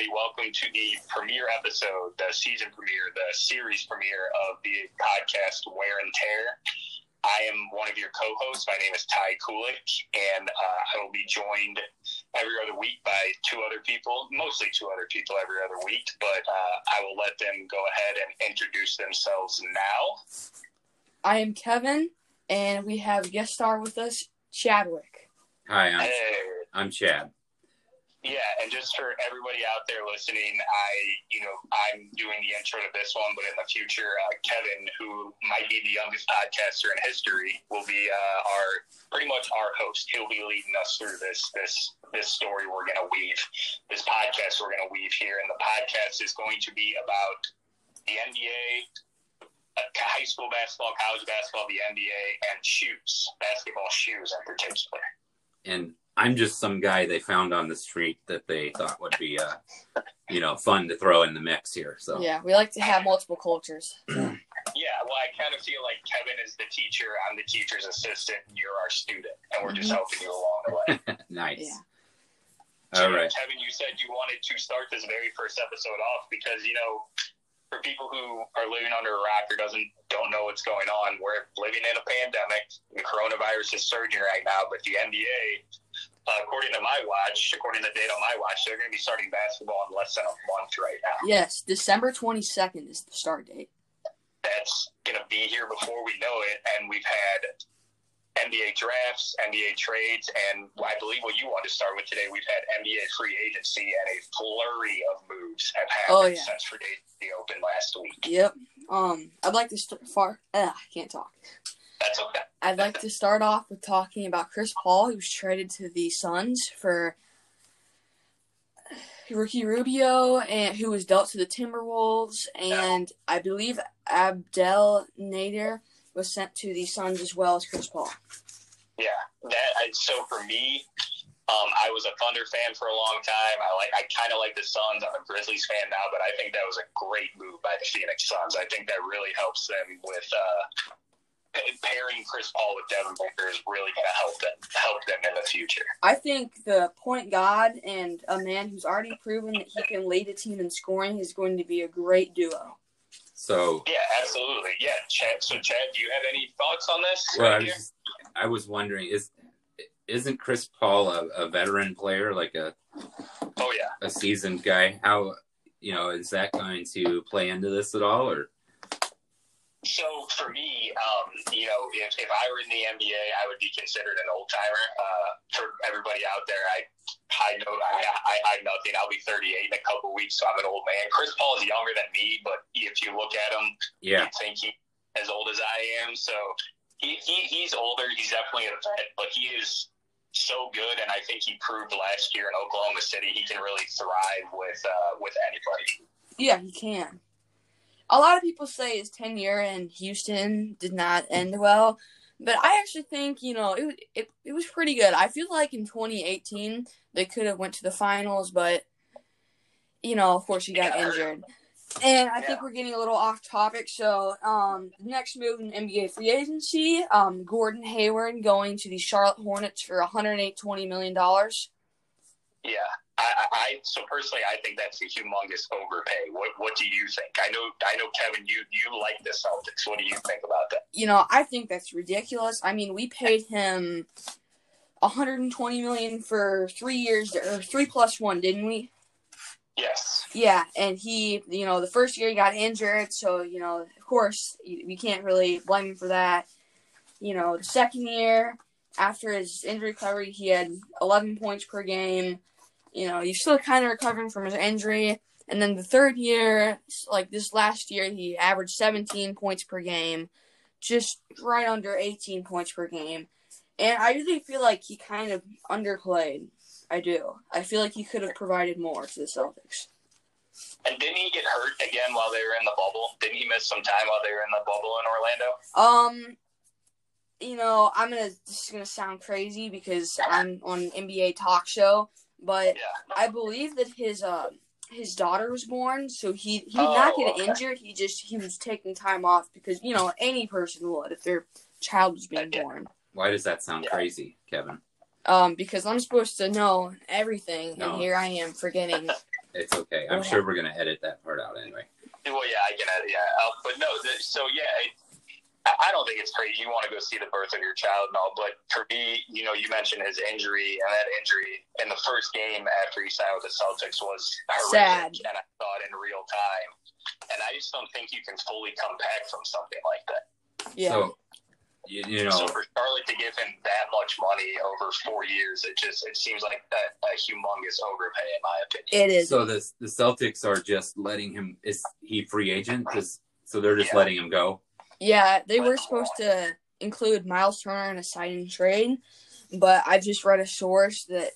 everybody. Welcome to the premiere episode, the season premiere, the series premiere of the podcast Wear and Tear. I am one of your co-hosts. My name is Ty Kulik, and uh, I will be joined every other week by two other people, mostly two other people every other week. But uh, I will let them go ahead and introduce themselves now. I am Kevin, and we have guest star with us, Chadwick. Hi, I'm, Hey. I'm Chad. Yeah, and just for everybody out there listening, I, you know, I'm doing the intro to this one, but in the future, uh, Kevin, who might be the youngest podcaster in history, will be uh, our pretty much our host. He'll be leading us through this this this story we're going to weave, this podcast we're going to weave here, and the podcast is going to be about the NBA, uh, high school basketball, college basketball, the NBA, and shoes, basketball shoes in particular. And I'm just some guy they found on the street that they thought would be, uh, you know, fun to throw in the mix here. So Yeah, we like to have multiple cultures. Yeah, well, I kind of feel like Kevin is the teacher, I'm the teacher's assistant, and you're our student, and we're just Mhm. helping you along the way. nice. Yeah. All So, right. Kevin, you said you wanted to start this very first episode off because you know, for people who are living under a rock or doesn't don't know what's going on, we're living in a pandemic. The coronavirus is surging right now, but the NBA, uh, according to my watch, according to the date on my watch, they're going to be starting basketball in less than a month right now. Yes, December 22nd is the start date. that's going to be here before we know it. And we've had NBA drafts, NBA trades, and I believe what you want to start with today, we've had NBA free agency and a flurry of moves have happened Oh, yeah. since free agency opened last week. Yep. Um, I'd like to start far. Uh, I can't talk. That's okay. I'd like to start off with talking about Chris Paul, who was traded to the Suns for Ricky Rubio, and who was dealt to the Timberwolves, and I believe Abdel Nader was sent to the Suns as well as Chris Paul. Yeah, that. I, so for me, um, I was a Thunder fan for a long time. I like. I kind of like the Suns. I'm a Grizzlies fan now, but I think that was a great move by the Phoenix Suns. I think that really helps them with. Uh, Pairing Chris Paul with Devin Booker is really going to help them help them in the future. I think the point guard and a man who's already proven that he can lead a team in scoring is going to be a great duo. So, Yeah, absolutely. Yeah, Chad. So, Chad, do you have any thoughts on this? well, I was, I was wondering, is isn't Chris Paul a, a veteran player, like a, Oh yeah. a seasoned guy? How, you know, is that going to play into this at all, or? So for me, um, you know, if, if I were in the NBA, I would be considered an old timer. Uh, for everybody out there, I I know I, I I'm nothing. I'll be 38 in a couple weeks, so I'm an old man. Chris Paul is younger than me, but if you look at him, Yeah. you think he's as old as I am. So he, he he's older. He's definitely a vet, but he is so good, and I think he proved last year in Oklahoma City he can really thrive with uh, with anybody. Yeah, he can. A lot of people say his tenure in Houston did not end well, but I actually think you know it it, it was pretty good. I feel like in 2018 they could have went to the finals, but you know, of course, he got Yeah. injured. And I think we're getting a little off topic. So, um, next move in NBA free agency, um, Gordon Hayward going to the Charlotte Hornets for 108 $20 million. Yeah, I, I, so personally, I think that's a humongous overpay. What What do you think? I know, I know, Kevin, you you like the Celtics. What do you think about that? you know, I think that's ridiculous. I mean, we paid him 120 million for three years or three plus one, didn't we? Yes. Yeah, and he, you know, the first year he got injured, so you know, of course, you, you can't really blame him for that. You know, the second year after his injury recovery, he had 11 points per game. You know, he's still kind of recovering from his injury. And then the third year, like this last year, he averaged 17 points per game, just right under 18 points per game. And I really feel like he kind of underplayed. I do. I feel like he could have provided more to the Celtics. And didn't he get hurt again while they were in the bubble? Didn't he miss some time while they were in the bubble in Orlando? Um, you know, I'm gonna this is gonna sound crazy because I'm on an NBA talk show, but Yeah. I believe that his uh his daughter was born, so he he did Oh, not get okay. injured. He just he was taking time off because you know any person would if their child was being Yeah. born. Why does that sound Yeah. crazy, Kevin? Um, because I'm supposed to know everything, No. and here I am forgetting It's okay. I'm sure we're gonna edit that part out anyway. Well, yeah, I can. Uh, yeah, uh, but no. The, so yeah, it, I I don't think it's crazy. You want to go see the birth of your child and all, but for me, you know, you mentioned his injury, and that injury in the first game after he signed with the Celtics was Sad. horrific, and I saw it in real time. And I just don't think you can fully come back from something like that. Yeah. So you, you know, So for Charlotte to give him that much money over four years, it just it seems like a, a humongous overpay, in my opinion. it is. so the the Celtics are just letting him. Is he free agent? 'Cause- so they're just Yeah. letting him go. Yeah, they were supposed to include Myles Turner in a signing trade, but I just read a source that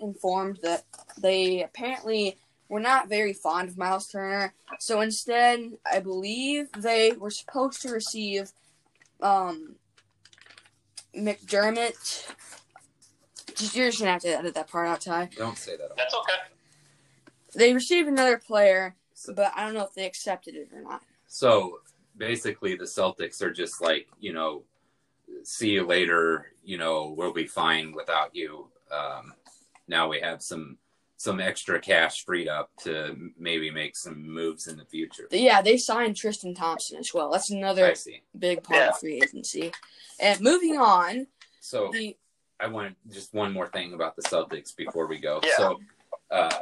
informed that they apparently were not very fond of Myles Turner. So instead, I believe they were supposed to receive um, McDermott. Just, you're just gonna have to edit that part out, Ty. Don't say that. That's okay. They received another player, but I don't know if they accepted it or not. So basically, the Celtics are just like, you know, see you later. You know, we'll be fine without you. Um, now we have some some extra cash freed up to maybe make some moves in the future. Yeah, they signed Tristan Thompson as well. That's another I see. big part Yeah. of free agency. And moving on, So the I want just one more thing about the Celtics before we go. Yeah. So, uh,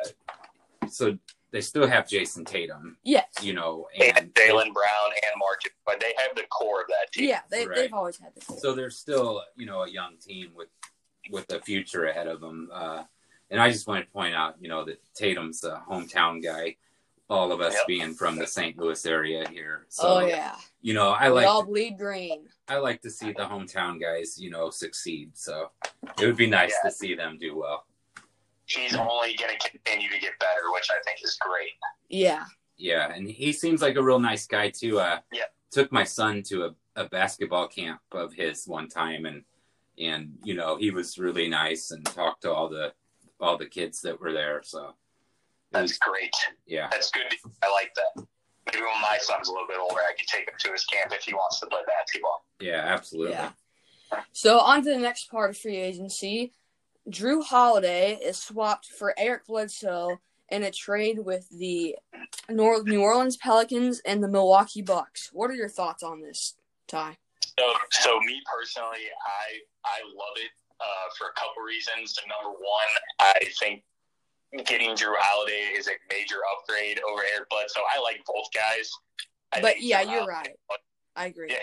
so they still have Jayson Tatum, yes, you know, And and Jaylen Brown and Marcus, but they have the core of that team. yeah, they Right. they've always had the so they're still you know a young team with with a future ahead of them uh, and i just wanted to point out you know that tatum's a hometown guy all of us Yep. being from the st louis area here so oh yeah, you know i we like all bleed green. i like to see the hometown guys you know succeed so it would be nice Yeah. to see them do well He's only going to continue to get better, which I think is great. Yeah, yeah and he seems like a real nice guy too uh Yep. took my son to a, a basketball camp of his one time and and you know he was really nice and talked to all the all the kids that were there so That's was, great. yeah That's good. I like that. Maybe when my son's a little bit older, I can take him to his camp if he wants to play basketball. yeah absolutely yeah. So on to the next part of free agency. Jrue Holiday is swapped for Eric Bledsoe in a trade with the New Orleans Pelicans and the Milwaukee Bucks. What are your thoughts on this, Ty? So, so me personally, I I love it uh, for a couple reasons. Number one, I think getting Jrue Holiday is a major upgrade over Eric Bledsoe. I like both guys. I But yeah, Jrue you're Holiday- right. I agree. Yeah.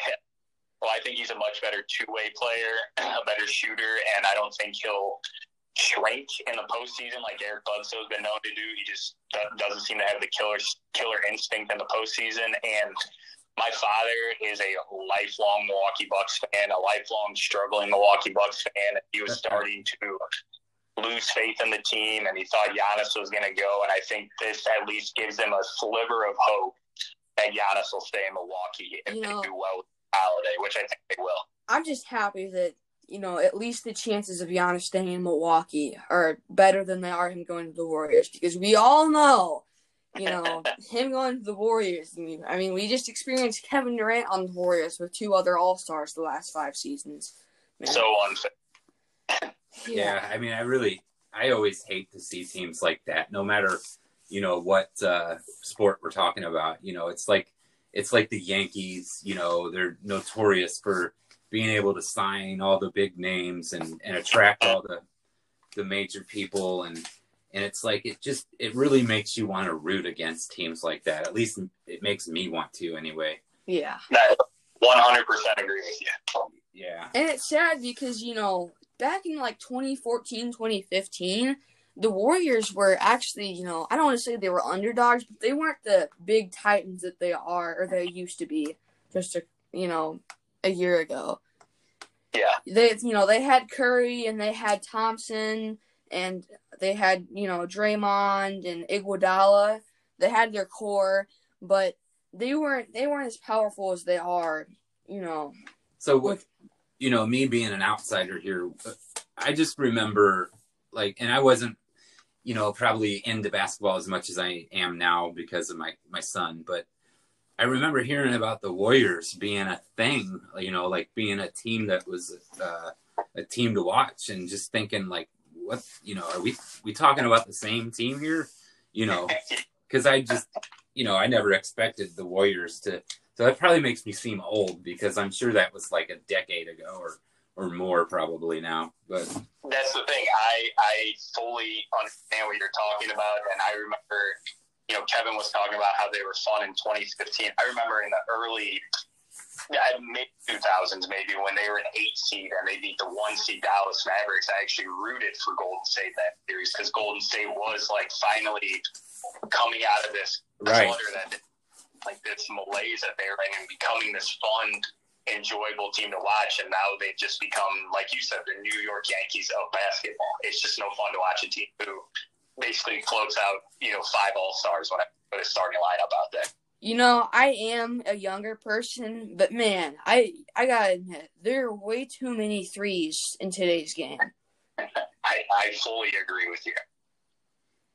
Well, I think he's a much better two-way player, a better shooter, and I don't think he'll shrink in the postseason like Eric Bledsoe's been known to do. He just doesn't seem to have the killer killer instinct in the postseason. And my father is a lifelong Milwaukee Bucks fan, a lifelong struggling Milwaukee Bucks fan. He was starting to lose faith in the team, and he thought Giannis was going to go. And I think this at least gives them a sliver of hope that Giannis will stay in Milwaukee if You know- they do well with Holiday, which I think they will. I'm just happy that you know at least the chances of Giannis staying in Milwaukee are better than they are him going to the Warriors because we all know, you know, him going to the Warriors. I mean, I mean, we just experienced Kevin Durant on the Warriors with two other All Stars the last five seasons. Man. So unfair. yeah i mean i really i always hate to see teams like that no matter you know what uh sport we're talking about you know it's like it's like the yankees you know they're notorious for being able to sign all the big names and and attract all the the major people and and it's like it just it really makes you want to root against teams like that at least it makes me want to anyway yeah. 100% agree with you. yeah And it's sad because, you know, back in like 2014, 2015, the Warriors were actually, you know, I don't want to say they were underdogs, but they weren't the big titans that they are or they used to be just a, you know, a year ago. Yeah. They, you know, they had Curry and they had Thompson and they had, you know, Draymond and Iguodala. They had their core, but they weren't they weren't as powerful as they are, you know. So with you know me being an outsider here, I just remember like, and I wasn't you know probably into basketball as much as I am now because of my my son, but I remember hearing about the Warriors being a thing, you know, like being a team that was uh, a team to watch, and just thinking like, what you know, are we we talking about the same team here? you know, because I just, you know, I never expected the Warriors to. So that probably makes me seem old because I'm sure that was like a decade ago or or more probably now. But that's the thing. I I fully understand what you're talking about, and I remember, you know, Kevin was talking about how they were fun in 2015. I remember in the early mid 2000s, maybe when they were an eight seed and they beat the one seed Dallas Mavericks. I actually rooted for Golden State that series because Golden State was like finally coming out of this right. that like this malaise that they were in and becoming this fun enjoyable team to watch, and now they've just become, like you said, the New York Yankees of basketball. It's just no fun to watch a team who basically floats out, you know, five All Stars when I put a starting lineup out there. You know, I am a younger person, but man, I I gotta admit, there are way too many threes in today's game. I, I fully agree with you.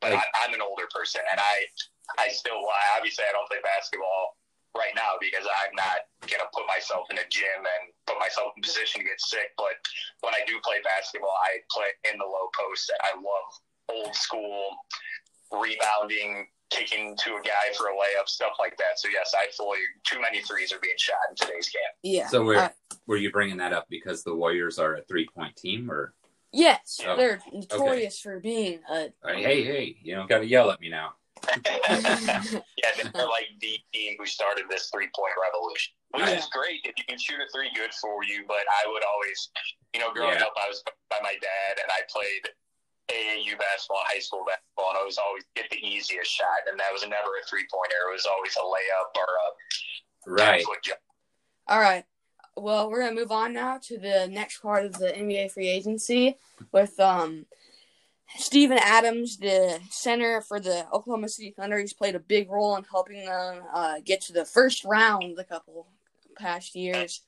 But I, I'm an older person, and I I still obviously I don't play basketball right now because I'm not gonna put myself in a gym and put myself in position to get sick. But when I do play basketball, I play in the low post, I love old school rebounding, kicking to a guy for a layup, stuff like that. So yes, I fully too many threes are being shot in today's game. Yeah. So were uh, were you bringing that up because the Warriors are a three point team, or? Yes, oh, they're notorious okay. for being a. Hey, hey, you don't got to yell at me now. yeah, they're like the team who started this three point revolution, which is great. If you can shoot a three, good for you. But I would always, you know, growing yeah. up, I was by my dad, and I played AAU basketball, high school basketball, and I was always get the easiest shot, and that was never a three pointer. It was always a layup or a right. All right. Well, we're gonna move on now to the next part of the NBA free agency with um Steven Adams, the center for the Oklahoma City Thunder, he's played a big role in helping them uh, get to the first round the couple past years.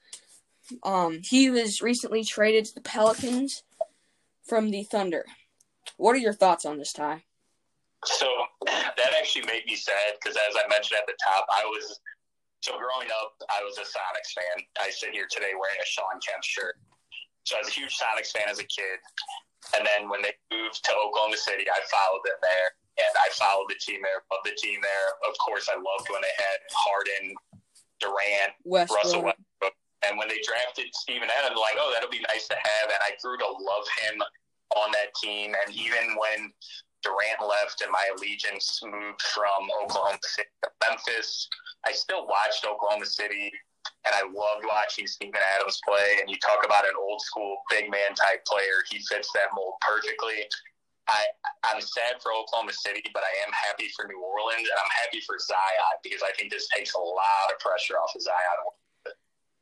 Um, he was recently traded to the Pelicans from the Thunder. What are your thoughts on this, Ty? So that actually made me sad because, as I mentioned at the top, I was so growing up, I was a Sonics fan. I sit here today wearing a Shawn Kemp shirt. So I was a huge Sonics fan as a kid. And then when they moved to Oklahoma City, I followed them there, and I followed the team there, loved the team there. Of course, I loved when they had Harden, Durant. Russell Westbrook. And when they drafted Steven Adams, like, oh, that'll be nice to have. And I grew to love him on that team. And even when Durant left and my allegiance moved from Oklahoma City to Memphis, I still watched Oklahoma City and I loved watching Steven Adams play. And you talk about an old school big man type player, he fits that mold perfectly. I, I'm sad for Oklahoma City, but I am happy for New Orleans, and I'm happy for Zion because I think this takes a lot of pressure off of Zion.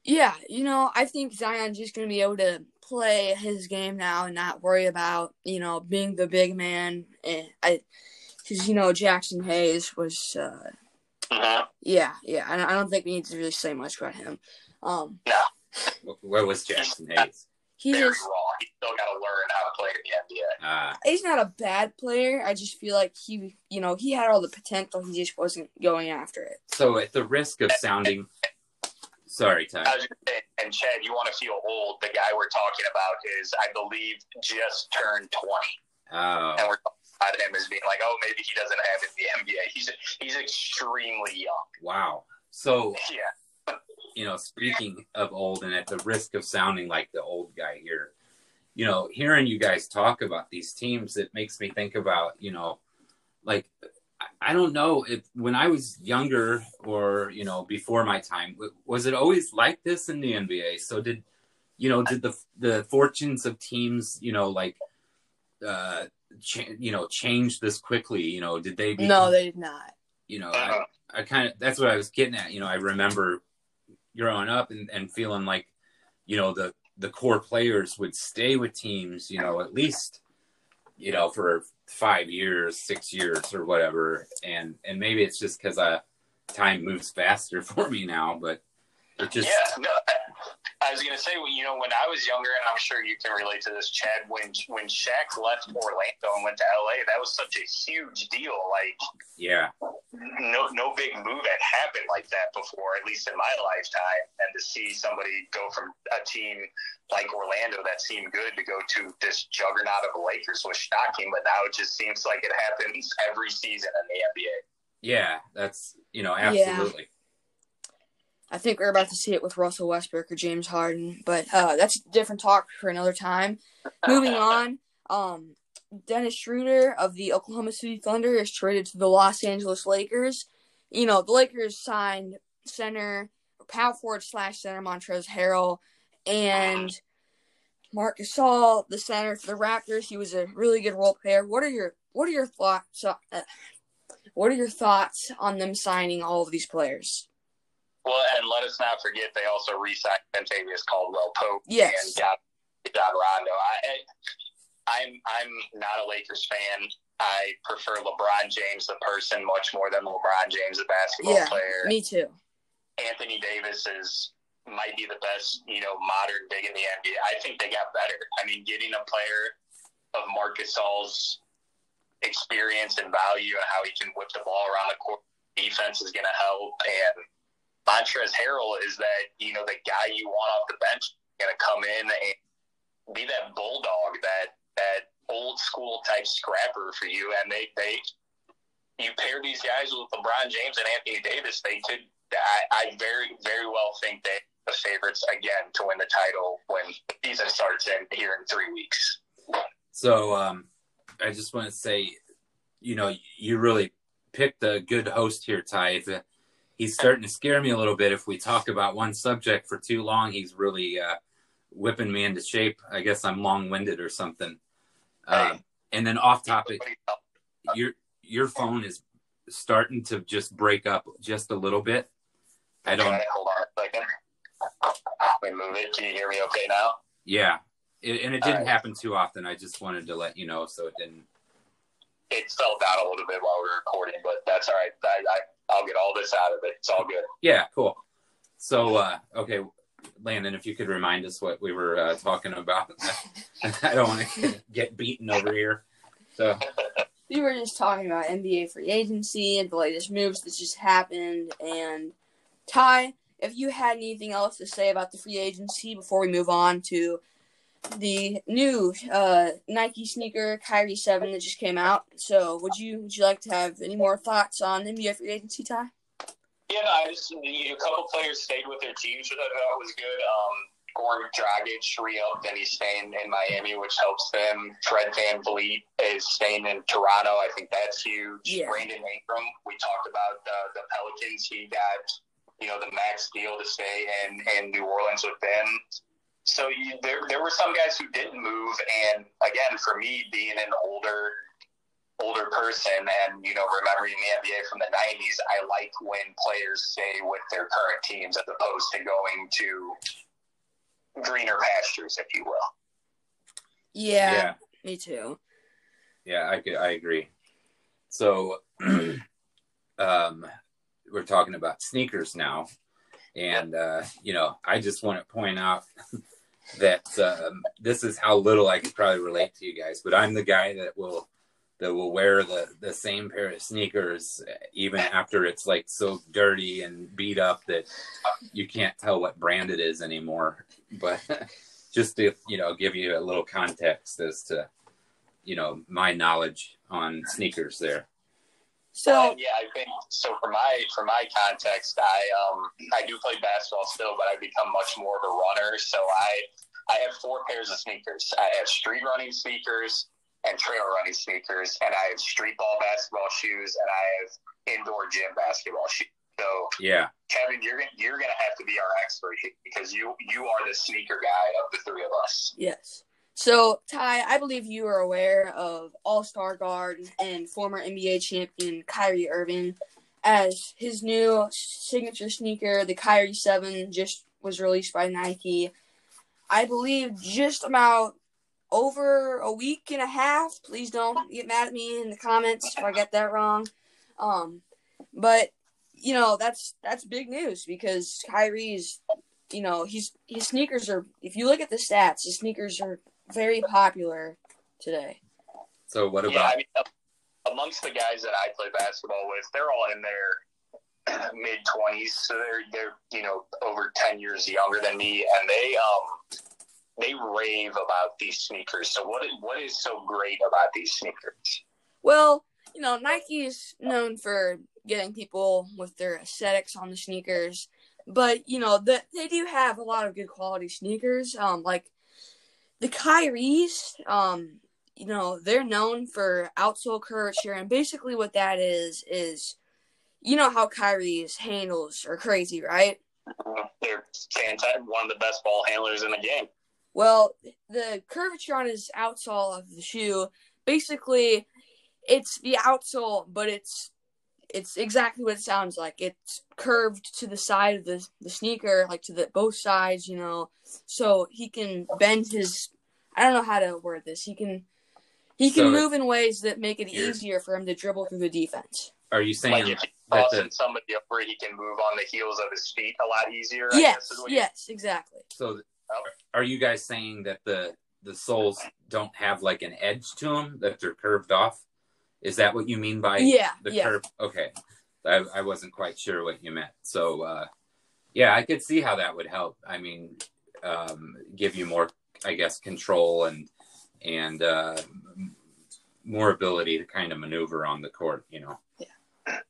Yeah, you know, I think Zion's just going to be able to play his game now and not worry about, you know, being the big man. And I, because, you know, Jaxson Hayes was, uh, uh-huh. Yeah, yeah. I, I don't think we need to really say much about him. Um, no. Where was Jaxson Hayes? He's Very just, raw. He's still got to learn how to play in the NBA. Uh, he's not a bad player. I just feel like he, you know, he had all the potential. He just wasn't going after it. So, at the risk of sounding, sorry, Ty. and Chad, you want to feel old? The guy we're talking about is, I believe, just turned twenty. Oh. And we're at him as being like, oh, maybe he doesn't have it in the NBA. He's he's extremely young. Wow. So yeah. You know, speaking of old, and at the risk of sounding like the old guy here, you know, hearing you guys talk about these teams, it makes me think about, you know, like I don't know if when I was younger or you know before my time, was it always like this in the NBA? So did you know did the the fortunes of teams, you know, like uh, cha- you know change this quickly? You know, did they? Become, no, they did not. You know, uh-huh. I, I kind of that's what I was getting at. You know, I remember growing up and, and feeling like, you know, the the core players would stay with teams. You know, at least you know for five years, six years, or whatever. And and maybe it's just because uh, time moves faster for me now, but it just yeah. No, I was gonna say, you know, when I was younger, and I'm sure you can relate to this, Chad. When when Shaq left Orlando and went to LA, that was such a huge deal. Like, yeah, no no big move had happened like that before, at least in my lifetime. And to see somebody go from a team like Orlando that seemed good to go to this juggernaut of the Lakers was shocking. But now it just seems like it happens every season in the NBA. Yeah, that's you know absolutely. Yeah. I think we're about to see it with Russell Westbrook or James Harden, but uh, that's a different talk for another time. Moving on, um, Dennis Schroeder of the Oklahoma City Thunder is traded to the Los Angeles Lakers. You know, the Lakers signed center, power forward slash center Montrezl Harrell, and Marc Gasol, the center for the Raptors. He was a really good role player. What are your What are your thoughts? Uh, what are your thoughts on them signing all of these players? Well, and let us not forget they also re-signed Kentavious Caldwell Pope yes. and got Rajon Rondo. I, I'm I'm not a Lakers fan. I prefer LeBron James, the person, much more than LeBron James, the basketball yeah, player. Me too. Anthony Davis is might be the best, you know, modern big in the NBA. I think they got better. I mean, getting a player of Marc Gasol's experience and value and how he can whip the ball around the court, defense is going to help. And Montrezl Harrell is that, you know, the guy you want off the bench going to come in and be that bulldog that that old school type scrapper for you. And they, they, you pair these guys with LeBron James and Anthony Davis, they could. I, I very, very well think they the favorites again to win the title when season starts in here in three weeks. So, um, I just want to say, you know, you really picked a good host here, Ty. He's starting to scare me a little bit. If we talk about one subject for too long, he's really uh, whipping me into shape. I guess I'm long winded or something. Um, and then off topic, your your phone is starting to just break up just a little bit. I don't. Okay, hold on a second. Move it. Can you hear me okay now? Yeah, it, and it didn't right. happen too often. I just wanted to let you know so it didn't. It fell down a little bit while we were recording, but that's all right. I, I I'll get all this out of it. It's all good. Yeah, cool. So, uh, okay, Landon, if you could remind us what we were uh, talking about. I don't want to get beaten over here. So we were just talking about NBA free agency and the latest moves that just happened. And Ty, if you had anything else to say about the free agency before we move on to the new uh, Nike sneaker Kyrie Seven that just came out, so would you would you like to have any more thoughts on NBA free agency, Ty? Yeah, no, I just a couple players stayed with their teams, which I thought was good. Um, Goran Dragic re-upped and he's staying in Miami, which helps them. Fred Van VanVleet is staying in Toronto. I think that's huge. Yeah. Brandon Ingram, we talked about the, the Pelicans. He got, you know, the max deal to stay in, in New Orleans with them. So you, there, there were some guys who didn't move. And again, for me, being an older – older person and you know remembering the NBA from the 90s I like when players stay with their current teams as opposed to going to greener pastures if you will yeah, yeah. me too yeah I could I agree so um we're talking about sneakers now and uh you know I just want to point out that um, this is how little I could probably relate to you guys but I'm the guy that will that will wear the the same pair of sneakers even after it's like so dirty and beat up that you can't tell what brand it is anymore. But just to you know give you a little context as to you know my knowledge on sneakers there so yeah i think so for my for my context i um i do play basketball still but i've become much more of a runner so i i have four pairs of sneakers i have street running sneakers and trail running sneakers, and I have street ball basketball shoes, and I have indoor gym basketball shoes. So yeah, Kevin, you're gonna you're gonna have to be our expert because you you are the sneaker guy of the three of us. Yes. So Ty, I believe you are aware of All Star guard and former NBA champion Kyrie Irving, as his new signature sneaker, the Kyrie Seven, just was released by Nike. I believe just about over a week and a half. Please don't get mad at me in the comments if I get that wrong. Um, but you know that's that's big news because Kyrie's, you know, he's his sneakers are. If you look at the stats, his sneakers are very popular today. So what about? Yeah, I mean, amongst the guys that I play basketball with, they're all in their mid twenties, so they're they're you know over ten years younger than me, and they um they rave about these sneakers. So what is, what is so great about these sneakers? Well, you know, Nike is known for getting people with their aesthetics on the sneakers, but you know, the, they do have a lot of good quality sneakers. Um, like the Kyrie's, um, you know, they're known for outsole curvature, and basically what that is is, you know, how Kyrie's handles are crazy, right? They're fantastic. One of the best ball handlers in the game. Well, the curvature on his outsole of the shoe, basically, it's the outsole, but it's it's exactly what it sounds like. It's curved to the side of the the sneaker, like to the both sides, you know, so he can bend his. I don't know how to word this. He can he can So- move in ways that make it easier for him to dribble through the defense. Are you saying Like if he's that tossing the, somebody over, he can move on the heels of his feet a lot easier. I guess, Yes, is what you- yes, exactly. so? Are you guys saying that the the soles don't have like an edge to them that they're curved off? Is that what you mean by Yeah, the yeah. curve? Okay, I, I wasn't quite sure what you meant. So uh, yeah, I could see how that would help. I mean, um, give you more, I guess, control and and uh, more ability to kind of maneuver on the court. You know.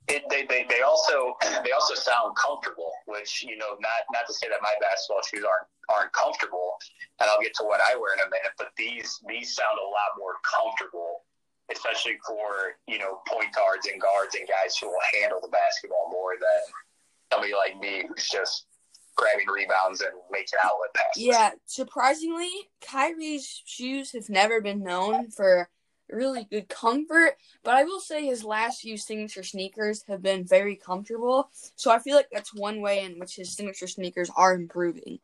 it, they, they, they also they also sound comfortable, which you know not not to say that my basketball shoes aren't aren't comfortable, and I'll get to what I wear in a minute, but these these sound a lot more comfortable, especially for you know point guards and guards and guys who will handle the basketball more than somebody like me who's just grabbing rebounds and making outlet passes. Yeah, surprisingly, Kyrie's shoes have never been known for really good comfort, but I will say his last few signature sneakers have been very comfortable. So I feel like that's one way in which his signature sneakers are improving.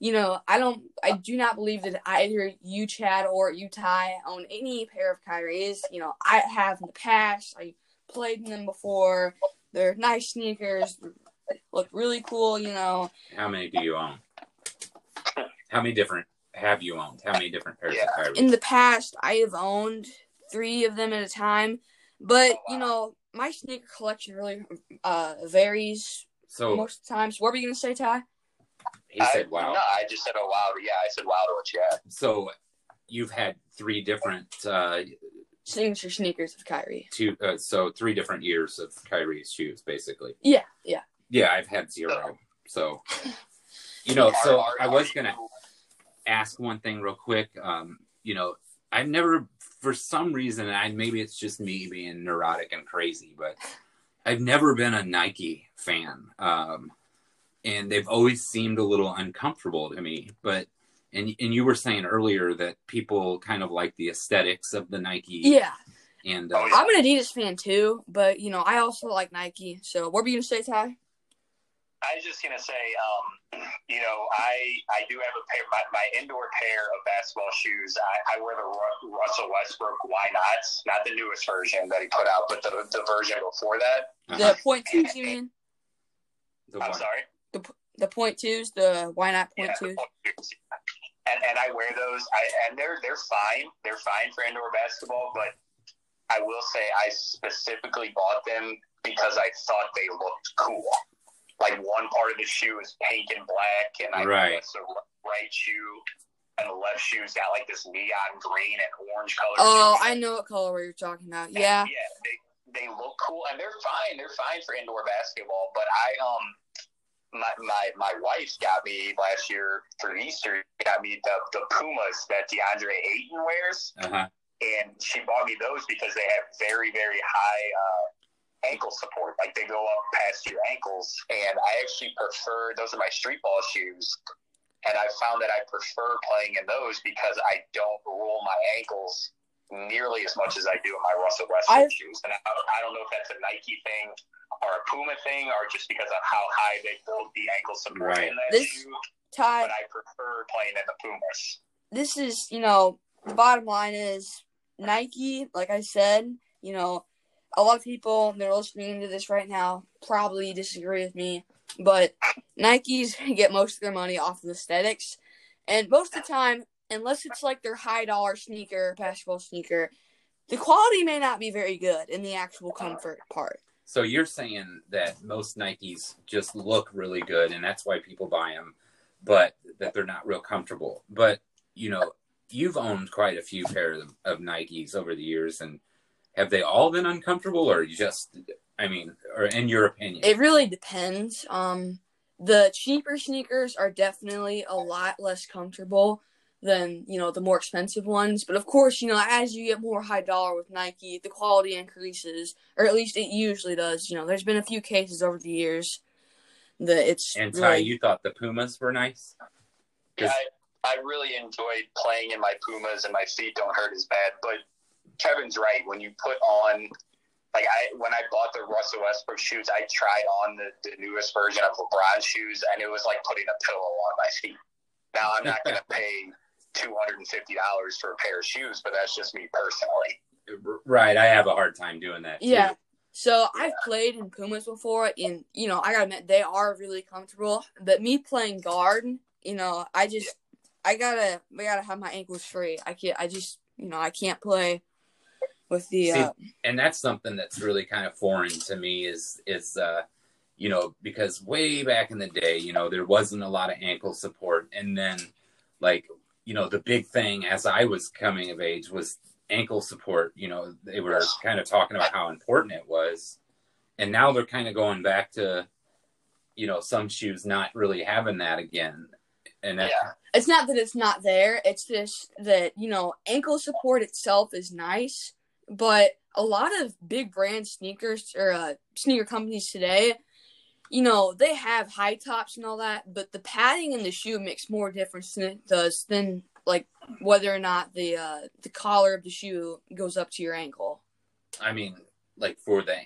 You know, I don't, I do not believe that either you, Chad, or you, Ty, own any pair of Kyrie's. You know, I have in the past. I played in them before. They're nice sneakers. Look really cool. You know, How many do you own? How many different have you owned? How many different pairs Yeah. of Kyrie? in the past I have owned three of them at a time, but you know my sneaker collection really uh, varies so most of the times. What were you gonna say, Ty? he said, "Wow." No, I just said, oh, wow. Yeah, I said, wow to what you. So you've had three different, uh, Signature sneakers of Kyrie. two, uh, so three different years of Kyrie's shoes, basically. Yeah, yeah. Yeah, I've had zero. So, you know, so Are- are- I was gonna ask one thing real quick. Um, you know, I've never, for some reason, I maybe it's just me being neurotic and crazy, but I've never been a Nike fan. Um, and they've always seemed a little uncomfortable to me. But and and you were saying earlier that people kind of like the aesthetics of the Nike. Yeah, And uh. I'm an Adidas fan too, but you know I also like Nike. So what were you gonna say, Ty? I was just gonna say, um, you know, I I do have a pair, my, my indoor pair of basketball shoes. I, I wear the Ru- Russell Westbrook Why Nots, not the newest version that he put out, but the the version before that. uh-huh, The point twos, you mean? the I'm one- sorry. The the point twos, the why not point Yeah, twos? and and I wear those. I and they're they're fine. They're fine for indoor basketball, but I will say I specifically bought them because I thought they looked cool. Like one part of the shoe is pink and black, and I Right. guess the right shoe and the left shoe's got like this neon green and orange color. Oh, to. I know what color you're talking about. And, Yeah, yeah. They they look cool and they're fine. They're fine for indoor basketball. But I um my my my wife got me last year for Easter. Got me the the Pumas that DeAndre Ayton wears, uh-huh. and she bought me those because they have very very high. Uh, ankle support like they go up past your ankles and i actually prefer those are my street ball shoes and i found that i prefer playing in those because i don't roll my ankles nearly as much as i do in my russell westbrook shoes and I, I don't know if that's a nike thing or a puma thing or just because of how high they build the ankle support Right. in that This- shoe Ty. but i prefer playing in the pumas this is, you know, the bottom line is Nike, like I said, you know, a lot of people that are listening to this right now probably disagree with me, but Nikes get most of their money off of aesthetics. And most of the time, unless it's like their high dollar sneaker, basketball sneaker, the quality may not be very good in the actual comfort part. So you're saying that most Nikes just look really good, and that's why people buy them, but that they're not real comfortable. But you know, you've owned quite a few pairs of, of Nikes over the years, and have they all been uncomfortable, or just, I mean, or in your opinion? It really depends. Um, the cheaper sneakers are definitely a lot less comfortable than you know the more expensive ones but of course you know as you get more high dollar with nike the quality increases or at least it usually does you know there's been a few cases over the years that it's and ty really, you thought the pumas were nice Yeah, I, I really enjoyed playing in my Pumas, and my feet don't hurt as bad. But Kevin's right. When you put on, like I, when I bought the Russell Westbrook shoes, I tried on the, the newest version of LeBron shoes, and it was like putting a pillow on my feet. Now I'm not going to pay two hundred and fifty dollars for a pair of shoes, but that's just me personally. right i have a hard time doing that too. yeah so i've played in pumas before and you know i gotta admit they are really comfortable but me playing guard you know i just i gotta i gotta have my ankles free. i can't i just you know i can't play with the See, uh and that's something that's really kind of foreign to me is is uh you know because way back in the day you know there wasn't a lot of ankle support. And then like you know the big thing as i was coming of age was ankle support. You know they were kind of talking about how important it was. And now they're kind of going back to you know some shoes not really having that again. And that, Yeah. it's not that it's not there. It's just that you know ankle support itself is nice but a lot of big brand sneakers or uh, sneaker companies today you know they have high tops and all that but the padding in the shoe makes more difference than it does than like whether or not the uh, the collar of the shoe goes up to your ankle. I mean like for the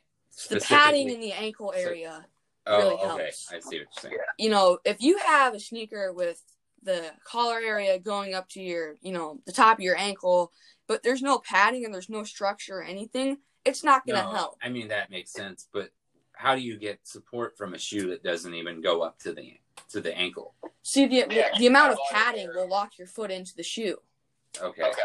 the padding in the ankle So- area oh really okay. Helps. i see what you're saying. You know, if you have a sneaker with the collar area going up to your, you know, the top of your ankle, but there's no padding and there's no structure or anything, it's not going to No, help. I mean that makes sense, but how do you get support from a shoe that doesn't even go up to the to the ankle? See, the, Yeah, the amount of I bought a padding will lock your foot into the shoe. Okay. Okay.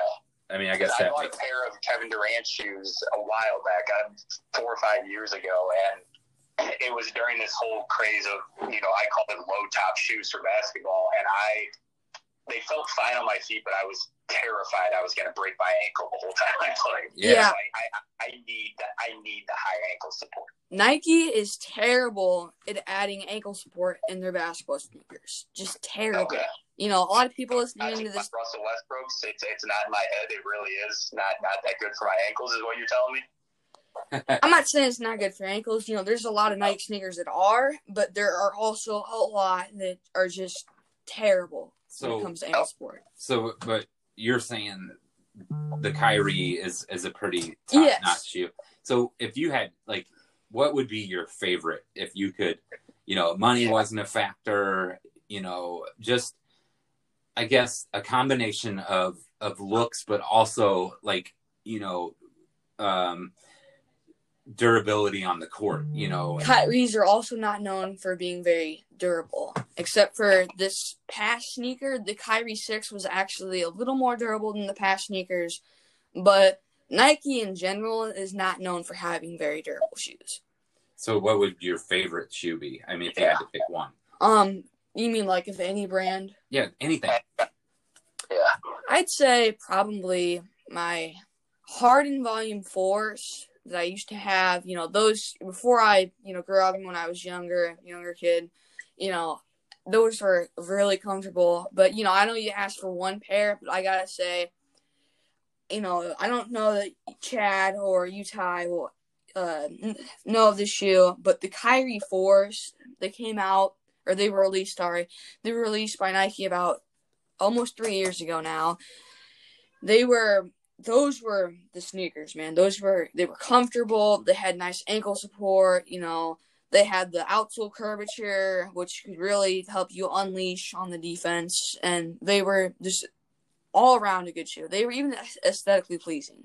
I mean, I guess I that bought makes a pair of Kevin Durant shoes a while back, uh, four or five years ago, and it was during this whole craze of you know I call it low top shoes for basketball, and I they felt fine on my feet, but I was terrified I was going to break my ankle the whole time I played. Yeah. So I, I, I need that. I need the high ankle support. Nike is terrible at adding ankle support in their basketball sneakers. Just terrible. Okay. You know, a lot of people I listening to this Russell Westbrook's. It's it's not in my head. It really is not not that good for my ankles. Is what you're telling me? I'm not saying it's not good for ankles. You know, there's a lot of Nike sneakers that are, but there are also a lot that are just terrible when it comes to oh. ankle support. So, but you're saying the Kyrie is is a pretty top Yes. notch shoe. So, if you had like, what would be your favorite if you could, you know, money wasn't a factor, you know, just I guess a combination of of looks, but also like you know, um, durability on the court. You know, Kyrie's are also not known for being very durable, except for this past sneaker. The Kyrie 6 was actually a little more durable than the past sneakers, but Nike in general is not known for having very durable shoes. so what would your favorite shoe be? I mean, if you had to pick one, Um, you mean like if any brand? yeah, anything. Yeah. I'd say probably my Harden Volume 4s that I used to have, you know, those before I, you know, grew up when I was younger, younger kid, you know, those were really comfortable. But, you know, I know you asked for one pair, but I gotta say, you know, I don't know that Chad or you, Ty will uh, know of this shoe, but the Kyrie 4s, they came out, or they were released, sorry, they were released by Nike about almost three years ago now. They were those were the sneakers, man. Those were they were comfortable. They had nice ankle support. You know, they had the outsole curvature, which could really help you unleash on the defense. And they were just all around a good shoe. They were even aesthetically pleasing.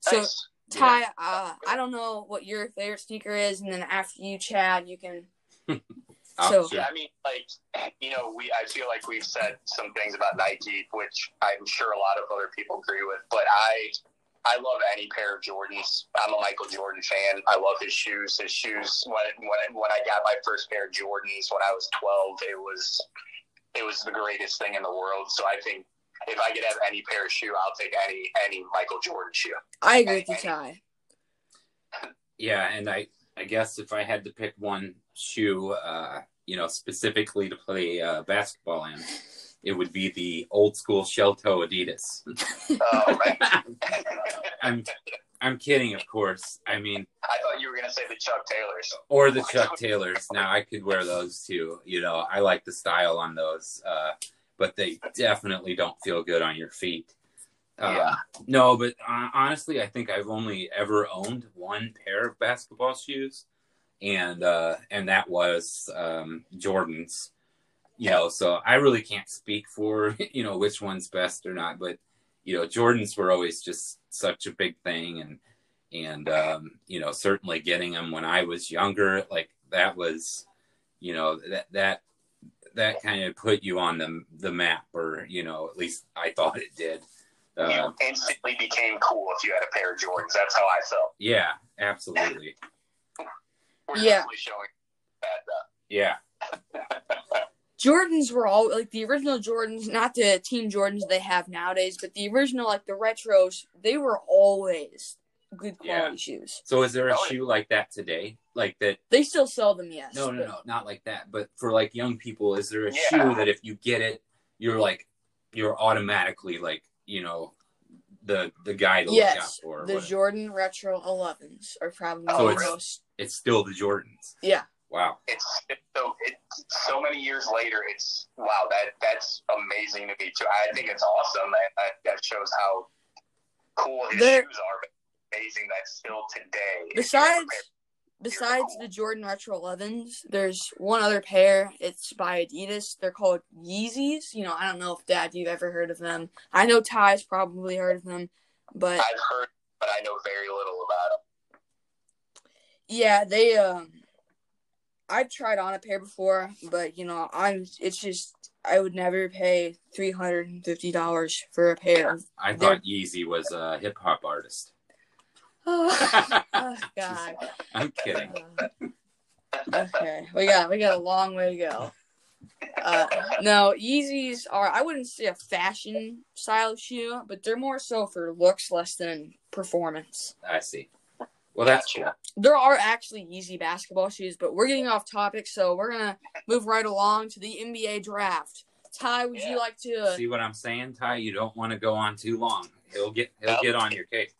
So Nice. Ty, uh, I don't know what your favorite sneaker is, and then after you, Chad, you can. Oh, So- Yeah, I mean, like, you know, we I feel like we've said some things about Nike, which I'm sure a lot of other people agree with. But I, I love any pair of Jordans. I'm a Michael Jordan fan. I love his shoes. His shoes. When when when I got my first pair of Jordans when I was 12, it was it was the greatest thing in the world. So I think if I could have any pair of shoe, I'll take any any Michael Jordan shoe. I agree with you, Ty. Yeah, and I I guess if I had to pick one shoe, uh, you know, specifically to play uh, basketball in, it would be the old school shell toe Adidas. Oh, right. I'm I'm kidding, of course. I mean, I thought you were gonna say the Chuck Taylors. or the Chuck Taylors. Now I could wear those too. You know, I like the style on those, uh, but they definitely don't feel good on your feet. Um, Yeah. No, but uh, honestly, I think I've only ever owned one pair of basketball shoes, and uh, and that was um, Jordans. You know, so I really can't speak for you know which one's best or not, but you know, Jordans were always just such a big thing, and and um, you know, certainly getting them when I was younger, like that was, you know, that that that kind of put you on the the map, or you know, at least I thought it did. Uh, you instantly became cool if you had a pair of Jordans. That's how I felt. yeah, absolutely. We're Yeah. definitely showing that. Uh, Yeah, Jordans were all like the original Jordans, not the team Jordans they have nowadays, but the original like the retros. They were always good quality Yeah. shoes. So is there a Oh, shoe like that today? Like that? They still sell them, yes. No, no, but- no, not like that. But for like young people, is there a Yeah. shoe that if you get it, you're like, you're automatically like, you know, the the guy to look out Yes, for? the whatever? Jordan Retro 11s are probably Oh, the it's- most. it's still the Jordans. Yeah, Wow. it's, it's so it's so many years later. It's wow. That that's amazing to me too. I think it's awesome. that, that shows how cool his They're- shoes are. But amazing that still today. if you have a besides pair- besides the Jordan Retro 11s, there's one other pair. It's by Adidas. They're called Yeezys. You know, I don't know if Dad you've ever heard of them. I know Ty's probably heard of them, but I've heard, but I know very little about them. yeah, they um I've tried on a pair before, but you know, I'm it's just I would never pay three hundred and fifty dollars for a pair of I They're- thought Yeezy was a hip hop artist. oh, god. I'm kidding. Uh, okay. We got we got a long way to go. Uh, no, Yeezys are I wouldn't say a fashion style shoe, but they're more so for looks less than performance. I see. Well, that's cool. There are actually Yeezy basketball shoes, but we're getting off topic, so we're gonna move right along to the NBA draft. Ty, would Yeah. you like to? See what I'm saying, Ty? You don't want to go on too long. He'll get he'll No. get on your case.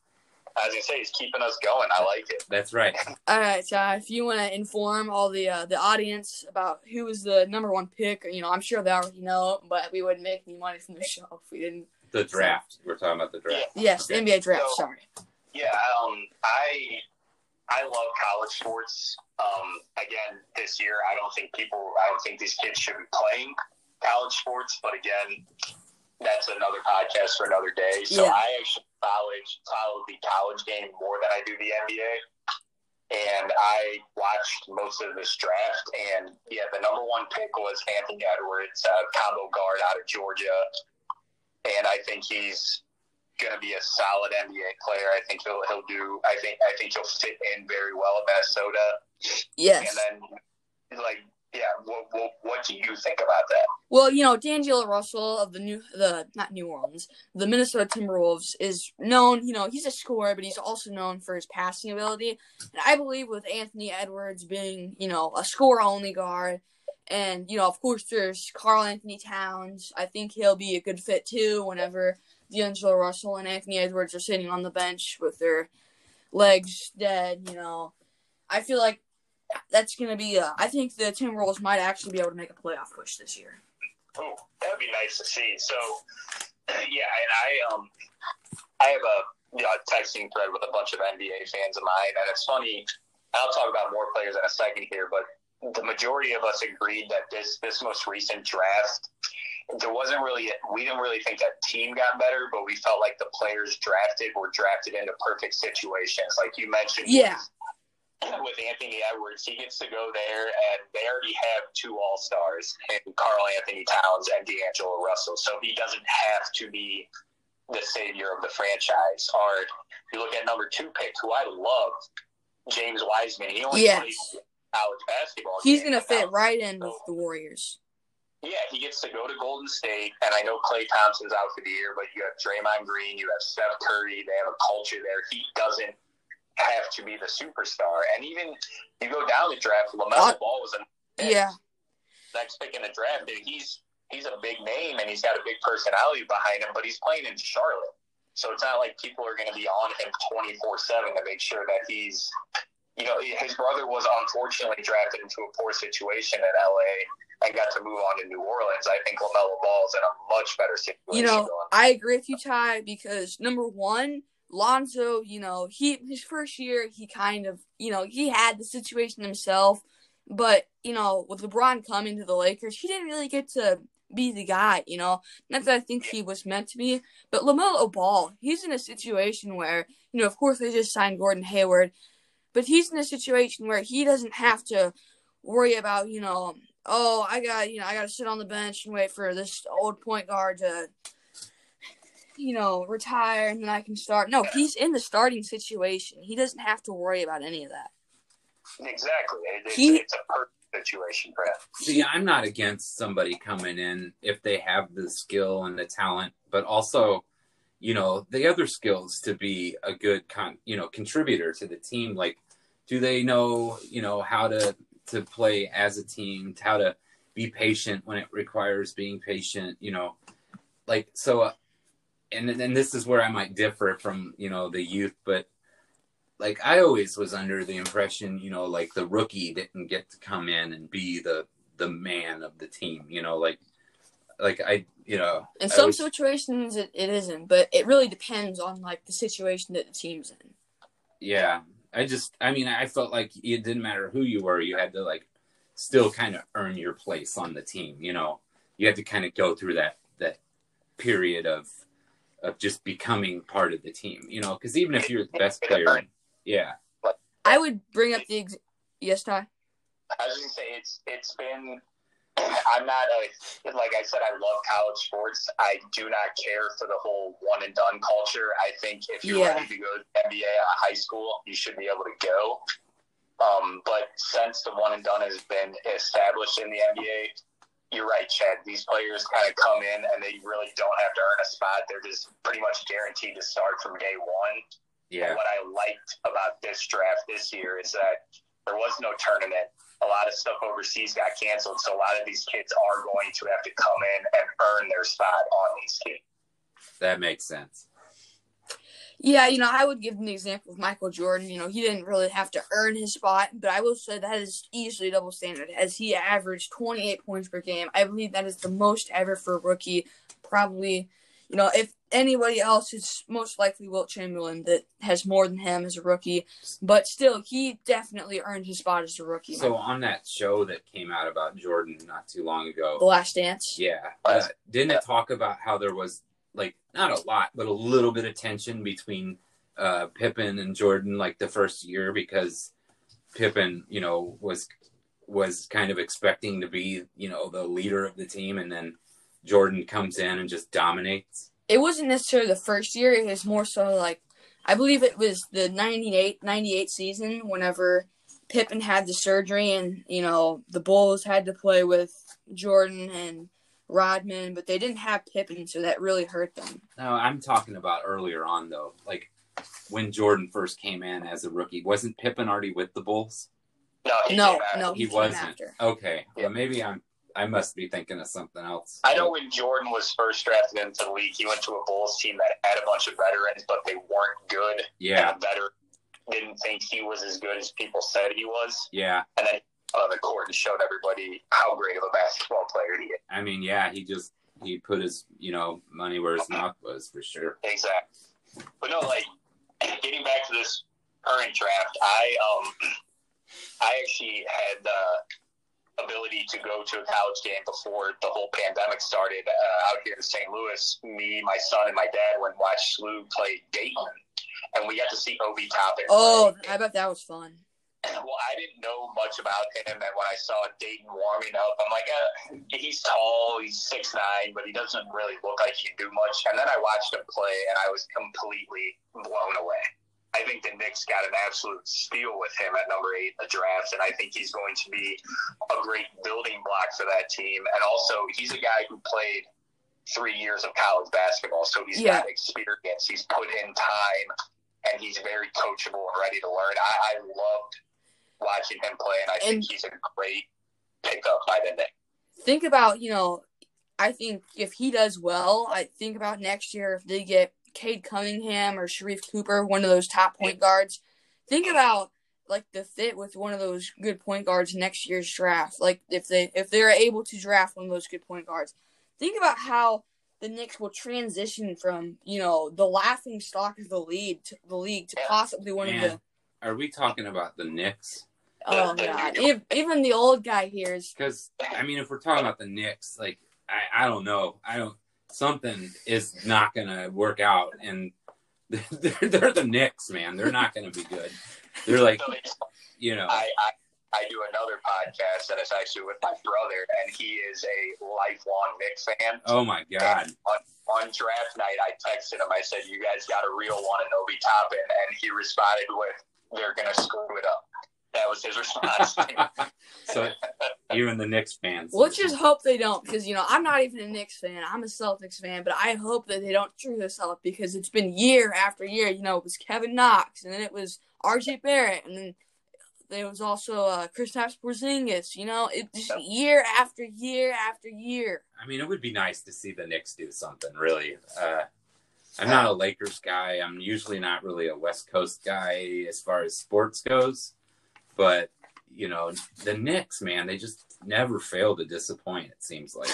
I was gonna say he's keeping us going. I like it. That's right. All right, so if you want to inform all the uh, the audience about who was the number one pick, you know, I'm sure they already know, but we wouldn't make any money from the show if we didn't. The draft. We're talking about the draft. Yes, Okay. the NBA draft. So- sorry. Yeah, um, I I love college sports. Um, again, this year, I don't think people, I don't think these kids should be playing college sports. But again, that's another podcast for another day. So Yeah. I actually college follow the college game more than I do the NBA. And I watched most of this draft, and yeah, the number one pick was Anthony Edwards, uh, combo guard out of Georgia, and I think he's going to be a solid NBA player. I think he'll he'll do. I think I think he'll fit in very well at Minnesota. Yes. And then, like, yeah, what, what what do you think about that? Well, you know, D'Angelo Russell of the new the not New Orleans, the Minnesota Timberwolves is known. You know, he's a scorer, but he's also known for his passing ability. And I believe with Anthony Edwards being, you know, a score only guard, and you know, of course, there's Karl-Anthony Towns. I think he'll be a good fit too. Whenever D'Angelo Russell and Anthony Edwards are sitting on the bench with their legs dead, you know, I feel like that's going to be. Uh, I think the Timberwolves might actually be able to make a playoff push this year. Oh, that would be nice to see. So, yeah, and I um, I have a you know, texting thread with a bunch of NBA fans of mine, and it's funny. I'll talk about more players in a second here, but the majority of us agreed that this this most recent draft, there wasn't really we didn't really think that team got better, but we felt like the players drafted were drafted into perfect situations, like you mentioned. Yeah. with Anthony Edwards, he gets to go there, and they already have two All Stars in Carl Anthony Towns and D'Angelo Russell. So he doesn't have to be the savior of the franchise. Or you look at number two pick, who I love, James Wiseman. He only Yes. played college basketball. He's gonna but now- fit right in with the Warriors. Yeah, he gets to go to Golden State, and I know Klay Thompson's out for the year, but you have Draymond Green, you have Steph Curry. They have a culture there. He doesn't have to be the superstar. And even you go down the draft, LaMelo Uh, Ball was a Yeah, next pick in the draft, Dude, he's he's a big name and he's got a big personality behind him, but he's playing in Charlotte. So it's not like people are going to be on him 24 7 to make sure that he's, you know, his brother was unfortunately drafted into a poor situation in LA and got to move on to New Orleans. I think LaMelo Ball is in a much better situation. you know. I agree with you, Ty, because number one, Lonzo, you know, he his first year he kind of, you know, he had the situation himself, but you know, with LeBron coming to the Lakers, he didn't really get to be the guy, you know. Not that I think he was meant to be, but LaMelo Ball, he's in a situation where, you know, of course they just signed Gordon Hayward, but he's in a situation where he doesn't have to worry about, you know, oh, I got, you know, I got to sit on the bench and wait for this old point guard to you know, retire and then I can start. No, he's in the starting situation. He doesn't have to worry about any of that. exactly. It- It's, He- it's a perfect situation for him. See, I'm not against somebody coming in if they have the skill and the talent, but also, you know, the other skills to be a good con, you know, contributor to the team. Like, do they know, you know, how to to play as a team, how to be patient when it requires being patient, you know, like so. Uh, and and this is where I might differ from you know the youth, but like I always was under the impression, you know, like the rookie didn't get to come in and be the the man of the team, you know, like like I, you know, In some was- situations, it, it isn't, but it really depends on like the situation that the team's in. yeah. I just, I mean, I felt like it didn't matter who you were, you had to like still kind of earn your place on the team, you know. You had to kind of go through that that period of of just becoming part of the team, you know, because even if you're the best player, yeah, I would bring up the ex- yes, Ty. I was going to say it's it's been. I'm not a like I said. I love college sports. I do not care for the whole one and done culture. I think if you're Yeah. ready to go to the NBA out of high school, you should be able to go. Um, but since the one and done has been established in the NBA, you're right, Chad. These players kind of come in and they really don't have to earn a spot. They're just pretty much guaranteed to start from day one. yeah, What I liked about this draft this year is that there was no tournament. A lot of stuff overseas got canceled, so a lot of these kids are going to have to come in and earn their spot on these teams. that makes sense. Yeah, you know, I would give an example of Michael Jordan. You know, he didn't really have to earn his spot, but I will say that is easily double standard as he averaged 28 points per game. I believe that is the most ever for a rookie. Probably, you know, if anybody else, it's most likely Wilt Chamberlain that has more than him as a rookie. But still, he definitely earned his spot as a rookie. So on that show that came out about Jordan not too long ago, the Last Dance. Yeah. Uh, didn't it talk about how there was like not a lot, but a little bit of tension between uh, Pippen and Jordan like the first year because Pippen, you know, was was kind of expecting to be, you know, the leader of the team and then Jordan comes in and just dominates. it wasn't necessarily the first year. It was more so like, I believe it was the 98, 98 season whenever Pippen had the surgery and, you know, the Bulls had to play with Jordan and Rodman, but they didn't have Pippen, so that really hurt them. No, I'm talking about earlier on though, like when Jordan first came in as a rookie. Wasn't Pippen already with the Bulls? No, he No, came no, He came wasn't. after. Okay. Yeah. Well, maybe I'm I must be thinking of something else. I know when Jordan was first drafted into the league, he went to a Bulls team that had a bunch of veterans, but they weren't good. Yeah. And the veteran didn't think he was as good as people said he was. Yeah. And then he got on the court and showed everybody how great of a basketball player he is. I mean, yeah, he just he put his you know money where his mouth was for sure. Exactly. But no, like getting back to this current draft, I um I actually had the ability to go to a college game before the whole pandemic started uh, out here in St. Louis. Me, my son, and my dad went and watched SLU play Dayton, and we got to see Obi Toppin. Oh, play. I bet that was fun. Well, I didn't know much about him, and when I saw Dayton warming up, I'm like, uh, he's tall, he's six nine, but he doesn't really look like he can do much. And then I watched him play, and I was completely blown away. I think the Knicks got an absolute steal with him at number eight in the draft, and I think he's going to be a great building block for that team. And also, he's a guy who played three years of college basketball, so he's yeah. got experience. He's put in time, and he's very coachable and ready to learn. I, I loved watching him play, and I and think he's a great pickup by the Knicks. Think about, you know, I think if he does well, I think about next year if they get Cade Cunningham or Sharife Cooper, one of those top point guards. Think about like the fit with one of those good point guards next year's draft. Like if they if they're able to draft one of those good point guards, think about how the Knicks will transition from you know the laughing stock of the league to the league to possibly one Man, of the. Are we talking about the Knicks? Oh god! Even the old guy here is because I mean, if we're talking about the Knicks, like I, I don't know, I don't something is not gonna work out, and they're, they're the Knicks, man. They're not gonna be good. They're like, you know. I, I I do another podcast that is actually with my brother, and he is a lifelong Knicks fan. Oh my god! On, on, draft night, I texted him. I said, "You guys got a real one in Obi Toppin," and he responded with, "They're gonna screw it up." That was his response. so even the Knicks fans. Let's just hope they don't, because you know I'm not even a Knicks fan. I'm a Celtics fan, but I hope that they don't screw this up because it's been year after year. You know, it was Kevin Knox, and then it was R.J. Barrett, and then there was also uh, Kristaps Porzingis. You know, it just year after year after year. I mean, it would be nice to see the Knicks do something. Really, uh, I'm not a Lakers guy. I'm usually not really a West Coast guy as far as sports goes, but you know, the Knicks, man, they just never fail to disappoint. It seems like.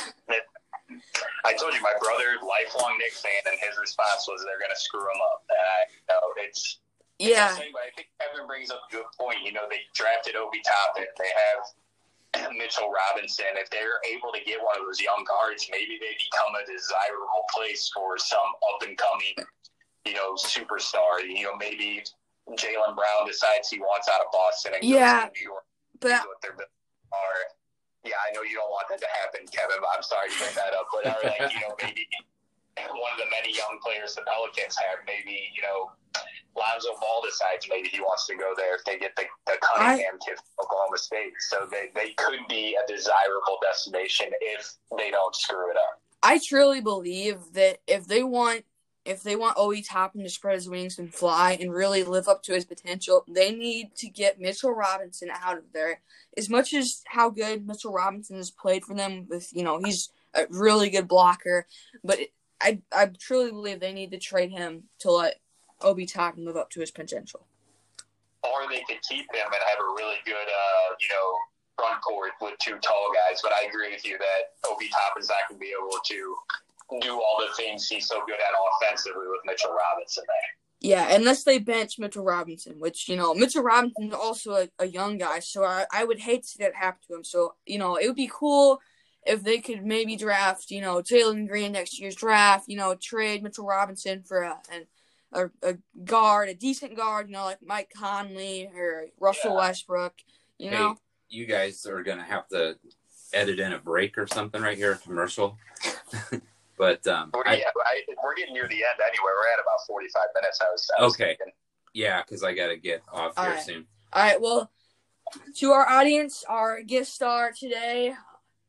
I told you, my brother, lifelong Knicks fan, and his response was, "They're going to screw him up." And I know it's yeah. But I think Kevin brings up a good point. You know, they drafted Obi Toppin. They have Mitchell Robinson. If they're able to get one of those young guards, maybe they become a desirable place for some up and coming, you know, superstar. You know, maybe Jaylen Brown decides he wants out of Boston and yeah, goes to New York. But what they're. Yeah, I know you don't want that to happen, Kevin. But I'm sorry to bring that up, but are like you know maybe one of the many young players the Pelicans have, maybe you know Lonzo Ball decides maybe he wants to go there if they get the, the Cunningham I, kid from Oklahoma State. So they, they could be a desirable destination if they don't screw it up. I truly believe that if they want if they want Obi Toppin to spread his wings and fly and really live up to his potential, they need to get Mitchell Robinson out of there. As much as how good Mitchell Robinson has played for them, with you know he's a really good blocker, but I I truly believe they need to trade him to let Obi Toppin live up to his potential. Or they could keep him and have a really good, uh, you know, front court with two tall guys. But I agree with you that Obi Toppin's not going to be able to do all the things he's so good at offensively with Mitchell Robinson there. Yeah, unless they bench Mitchell Robinson, which, you know, Mitchell Robinson's also a, a young guy, so I, I would hate to see that happen to him. So, you know, it would be cool if they could maybe draft, you know, Jalen Green next year's draft, you know, trade Mitchell Robinson for a, an a, a guard, a decent guard, you know, like Mike Conley or Russell yeah. Westbrook. You hey, know, you guys are gonna have to edit in a break or something right here, a commercial. but um, we're, I, yeah, I, we're getting near the end anyway. We're at about forty-five minutes. I was, I was okay. Thinking. Yeah, because I got to get off All here right. soon. All right. Well, to our audience, our guest star today,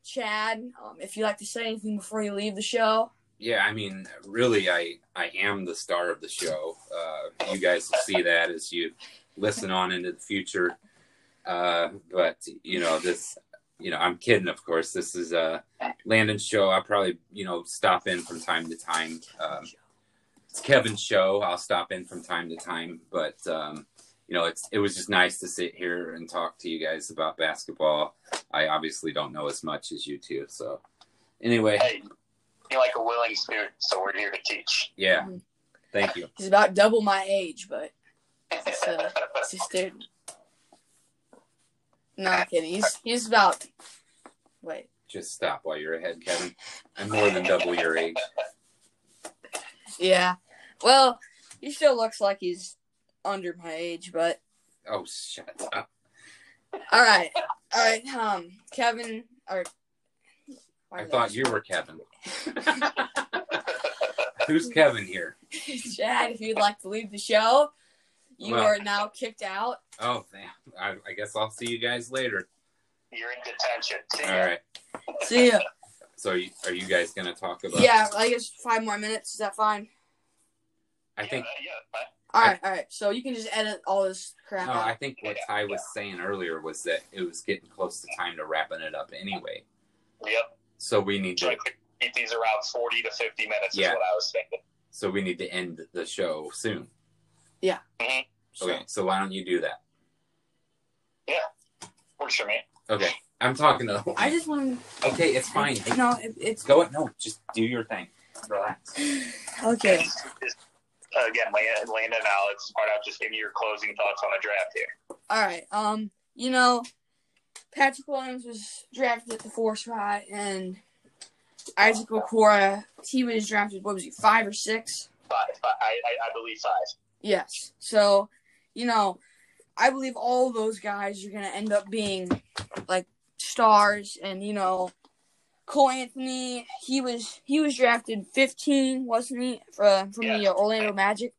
Chad. Um, if you'd like to say anything before you leave the show yeah, I mean, really, I I am the star of the show. Uh, you guys will see that as you listen on into the future. Uh, but you know, this, you know, I'm kidding, of course. This is a Landon's show. I'll probably, you know, stop in from time to time. Um, it's Kevin's show. I'll stop in from time to time, but um, you know, it's it was just nice to sit here and talk to you guys about basketball. I obviously don't know as much as you two, so anyway. Hey you're like a willing student, so we're here to teach. Yeah. Mm-hmm. Thank you. He's about double my age, but it's, uh, it's a student. No, kidding. He's he's about. Wait. Just stop while you're ahead, Kevin. I'm more than double your age. Yeah. Well, he still looks like he's under my age, but. Oh, shut up. All right, all right. Um, Kevin or I thought you were Kevin. Who's Kevin here? Chad, if you'd like to leave the show, you Well- are now kicked out. Oh, damn. I, I guess I'll see you guys later. You're in detention. See ya. All right. See ya. So, are you, are you guys going to talk about? Yeah, I guess five more minutes. Is that fine? I think. Uh, yeah, yeah. All right, all right. So you can just edit all this crap No, out. I think what Ty was saying earlier was that it was getting close to time to wrapping it up anyway. Yep. So we need to. to keep these around 40 to 50 minutes Yeah. is what I was thinking. So we need to end the show soon. Mhm. So- Okay. So why don't you do that? Yeah, works for me. Okay. I'm talking to. I just want Okay, it's fine. to. No, it, it's Go. No, just do your thing. Relax. okay. Just, uh, again, Landon, Landon and Alex, start out just give me your closing thoughts on the draft here. All right. Um, you know, Patrick Williams was drafted at the fourth spot, and Isaac Okoro, he was drafted. What was he, five or six? Five. I, I, I believe five. Yes. So, you know, I believe all those guys are gonna end up being like stars, and you know, Cole Anthony, he was he was drafted fifteen, wasn't he, from from the Yeah. uh, Orlando Magic?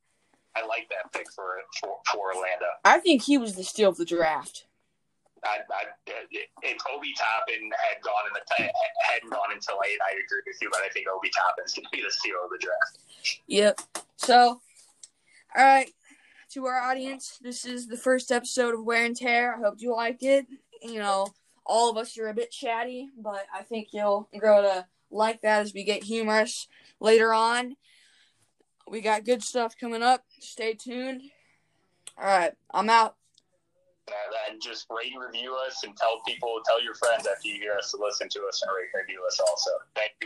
I like that pick for for, for Orlando. I think he was the steal of the draft. I, I, if Obi Toppin had gone in the hadn't gone until late, I agree with you, but I think Obi Toppin's going to be the steal of the draft. Yep. So, all right, to our audience, this is the first episode of Wear and Tear. I hope you liked it. You know, all of us are a bit chatty, but I think you'll grow to like that as we get humorous later on. We got good stuff coming up. Stay tuned. All right, I'm out. Uh, and just rate and review us and tell people, tell your friends after you hear us to listen to us and rate and review us also. Thank you.